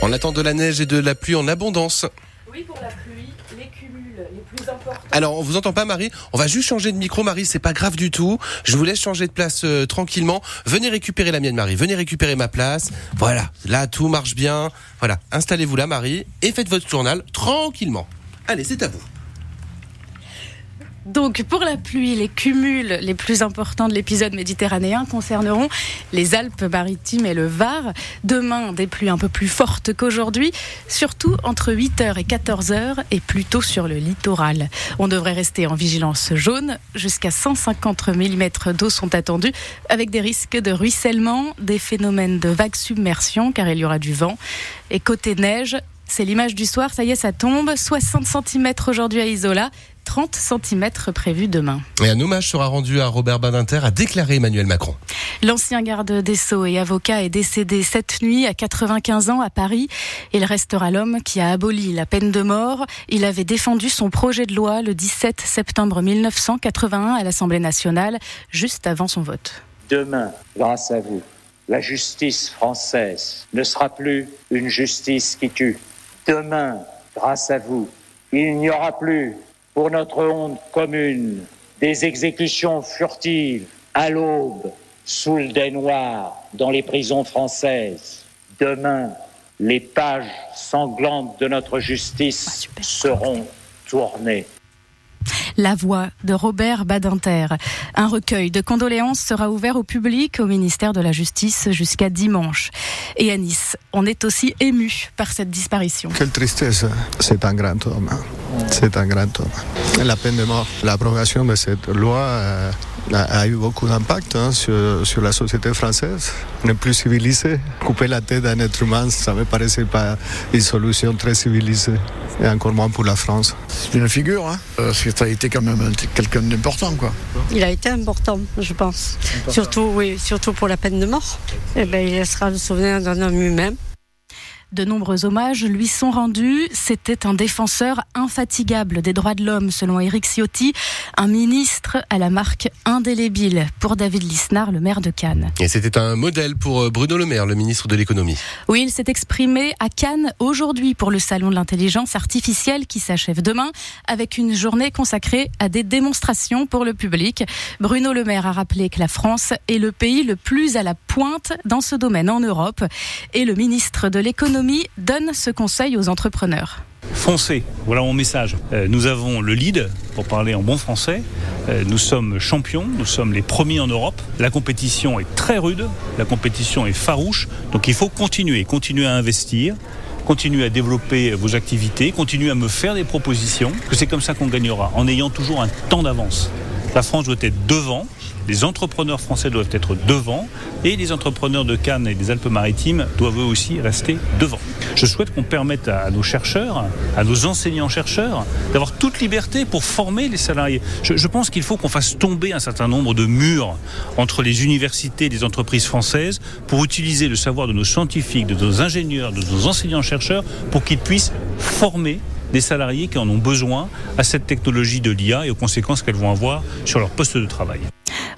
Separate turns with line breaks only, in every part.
On attend de la neige et de la pluie en abondance.
Oui, pour la pluie, les cumuls les plus importants.
Alors, on vous entend pas, Marie On va juste changer de micro, Marie. C'est pas grave du tout. Je vous laisse changer de place euh, tranquillement. Venez récupérer la mienne, Marie. Venez récupérer ma place. Voilà. Là, tout marche bien. Voilà. Installez-vous là, Marie, et faites votre journal tranquillement. Allez, c'est à vous.
Donc pour la pluie, les cumuls les plus importants de l'épisode méditerranéen concerneront les Alpes-Maritimes et le Var. Demain, des pluies un peu plus fortes qu'aujourd'hui, surtout entre 8h et 14h et plutôt sur le littoral. On devrait rester en vigilance jaune. Jusqu'à 150 mm d'eau sont attendus avec des risques de ruissellement, des phénomènes de vague submersion car il y aura du vent. Et côté neige, c'est l'image du soir, ça y est, ça tombe. 60 cm aujourd'hui à Isola, 30 cm prévus demain.
Et un hommage sera rendu à Robert Badinter, a déclaré Emmanuel Macron.
L'ancien garde des Sceaux et avocat est décédé cette nuit à 95 ans à Paris. Il restera l'homme qui a aboli la peine de mort. Il avait défendu son projet de loi le 17 septembre 1981 à l'Assemblée nationale, juste avant son vote.
Demain, grâce à vous, la justice française ne sera plus une justice qui tue. Demain, grâce à vous, il n'y aura plus pour notre honte commune des exécutions furtives à l'aube sous le dais noir dans les prisons françaises. Demain, les pages sanglantes de notre justice
Ah,
seront tournées.
La voix de Robert Badinter. Un recueil de condoléances sera ouvert au public au ministère de la Justice jusqu'à dimanche. Et à Nice, on est aussi ému par cette disparition.
Quelle tristesse. C'est un grand homme. C'est un grand homme. La peine de mort, l'abrogation de cette loi euh, a, a eu beaucoup d'impact hein, sur, sur la société française. On est plus civilisé. Couper la tête d'un être humain, ça me paraissait pas une solution très civilisée. Et encore moins pour la France.
C'est une figure, hein, parce que ça a été quand même un- quelqu'un d'important, quoi.
Il a été important, je pense. Surtout, oui, surtout pour la peine de mort. Eh ben, il laissera le souvenir d'un homme humain.
De nombreux hommages lui sont rendus. C'était un défenseur infatigable des droits de l'homme, selon Éric Ciotti, un ministre à la marque indélébile pour David Lisnard, le maire de Cannes.
Et c'était un modèle pour euh, Bruno Le Maire, le ministre de l'économie.
Oui, il s'est exprimé à Cannes aujourd'hui pour le salon de l'intelligence artificielle qui s'achève demain avec une journée consacrée à des démonstrations pour le public. Bruno Le Maire a rappelé que la France est le pays le plus à la pointe dans ce domaine en Europe et le ministre de l'économie donne ce conseil aux entrepreneurs.
Foncez, voilà mon message. Euh, nous avons le lead, pour parler en bon français. Euh, nous sommes champions, nous sommes les premiers en Europe. La compétition est très rude, la compétition est farouche. Donc il faut continuer, continuer à investir, continuer à développer vos activités, continuer à me faire des propositions. Que c'est comme ça qu'on gagnera, en ayant toujours un temps d'avance. La France doit être devant. Les entrepreneurs français doivent être devant et les entrepreneurs de Cannes et des Alpes-Maritimes doivent eux aussi rester devant. Je souhaite qu'on permette à nos chercheurs, à nos enseignants-chercheurs, d'avoir toute liberté pour former les salariés. Je, pense qu'il faut qu'on fasse tomber un certain nombre de murs entre les universités et les entreprises françaises pour utiliser le savoir de nos scientifiques, de nos ingénieurs, de nos enseignants-chercheurs pour qu'ils puissent former des salariés qui en ont besoin à cette technologie de l'IA et aux conséquences qu'elles vont avoir sur leur poste de travail.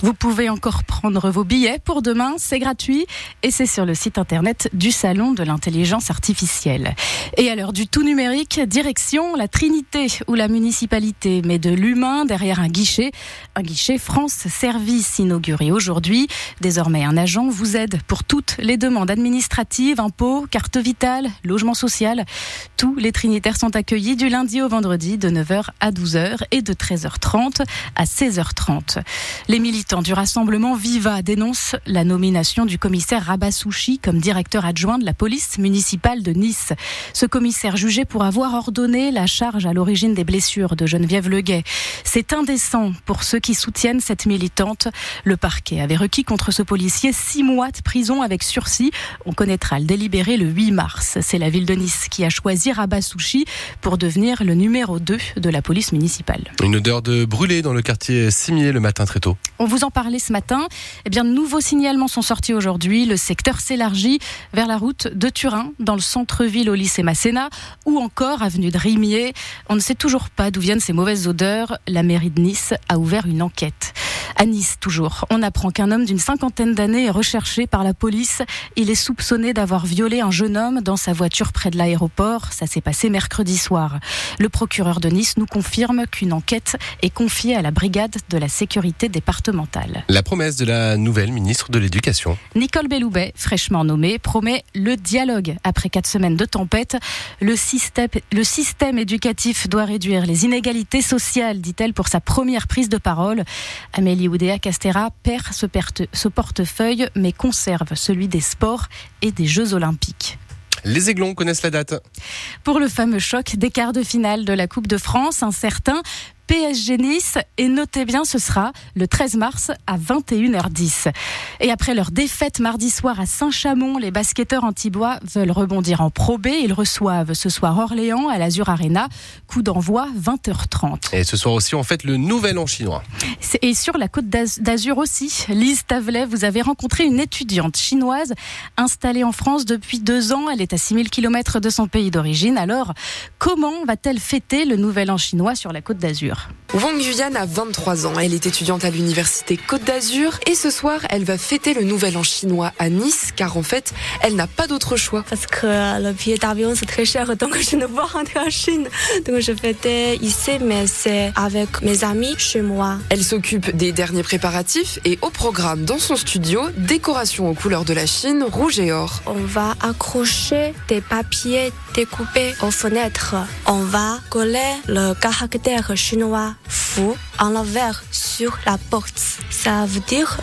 Vous pouvez encore prendre vos billets pour demain, c'est gratuit et c'est sur le site internet du Salon de l'intelligence artificielle. Et à l'heure du tout numérique, direction la Trinité où la municipalité met de l'humain derrière un guichet, un guichet France Service inauguré aujourd'hui. Désormais, un agent vous aide pour toutes les demandes administratives, impôts, carte vitale, logement social. Tous les Trinitaires sont accueillis du lundi au vendredi de 9h à 12h et de 13h30 à 16h30. Les militants du Rassemblement Viva dénoncent la nomination du commissaire Rabassouchi comme directeur adjoint de la police municipale de Nice. Ce commissaire jugé pour avoir ordonné la charge à l'origine des blessures de Geneviève Leguet. C'est indécent pour ceux qui soutiennent cette militante. Le parquet avait requis contre ce policier six mois de prison avec sursis. On connaîtra le délibéré le 8 mars. C'est la ville de Nice qui a choisi Rabassouchi pour devenir le numéro 2 de la police municipale.
Une odeur de brûlé dans le quartier Simier le matin très tôt.
On vous vous en parler ce matin. Eh bien, de nouveaux signalements sont sortis aujourd'hui. Le secteur s'élargit vers la route de Turin, dans le centre-ville au lycée Masséna, ou encore avenue de Rimier. On ne sait toujours pas d'où viennent ces mauvaises odeurs. La mairie de Nice a ouvert une enquête. À Nice, toujours, on apprend qu'un homme d'une cinquantaine d'années est recherché par la police. Il est soupçonné d'avoir violé un jeune homme dans sa voiture près de l'aéroport. Ça s'est passé mercredi soir. Le procureur de Nice nous confirme qu'une enquête est confiée à la brigade de la sécurité départementale.
La promesse de la nouvelle ministre de l'Éducation.
Nicole Belloubet, fraîchement nommée, promet le dialogue. Après quatre semaines de tempête, le système, le système éducatif doit réduire les inégalités sociales, dit-elle pour sa première prise de parole. Amélie Oudéa Castera perd ce, ce portefeuille, mais conserve celui des sports et des Jeux olympiques.
Les Aiglons connaissent la date.
Pour le fameux choc des quarts de finale de la Coupe de France, un certain PSG Nice et notez bien ce sera le 13 mars à 21h10. Et après leur défaite mardi soir à Saint-Chamond, les basketteurs antibois veulent rebondir en Pro B. Ils reçoivent ce soir Orléans à l'Azur Arena, coup d'envoi 20h30.
Et ce soir aussi on fête le nouvel an chinois.
Et sur la côte d'Azur aussi, Lise Tavelet, vous avez rencontré une étudiante chinoise installée en France depuis deux ans. Elle est à 6000 km de son pays d'origine. Alors, comment va-t-elle fêter le nouvel an chinois sur la côte d'Azur? Bonsoir.
Wang Yuyan a 23 ans. Elle est étudiante à l'université Côte d'Azur et ce soir, elle va fêter le nouvel an chinois à Nice car en fait, elle n'a pas d'autre choix.
Parce que le billet d'avion c'est très cher donc je ne peux rentrer en Chine. Donc je fêtais ici mais c'est avec mes amis chez moi.
Elle s'occupe des derniers préparatifs et au programme dans son studio, décoration aux couleurs de la Chine, rouge et or.
On va accrocher des papiers découpés aux fenêtres. On va coller le caractère chinois Fu en l'envers sur la porte. Ça veut dire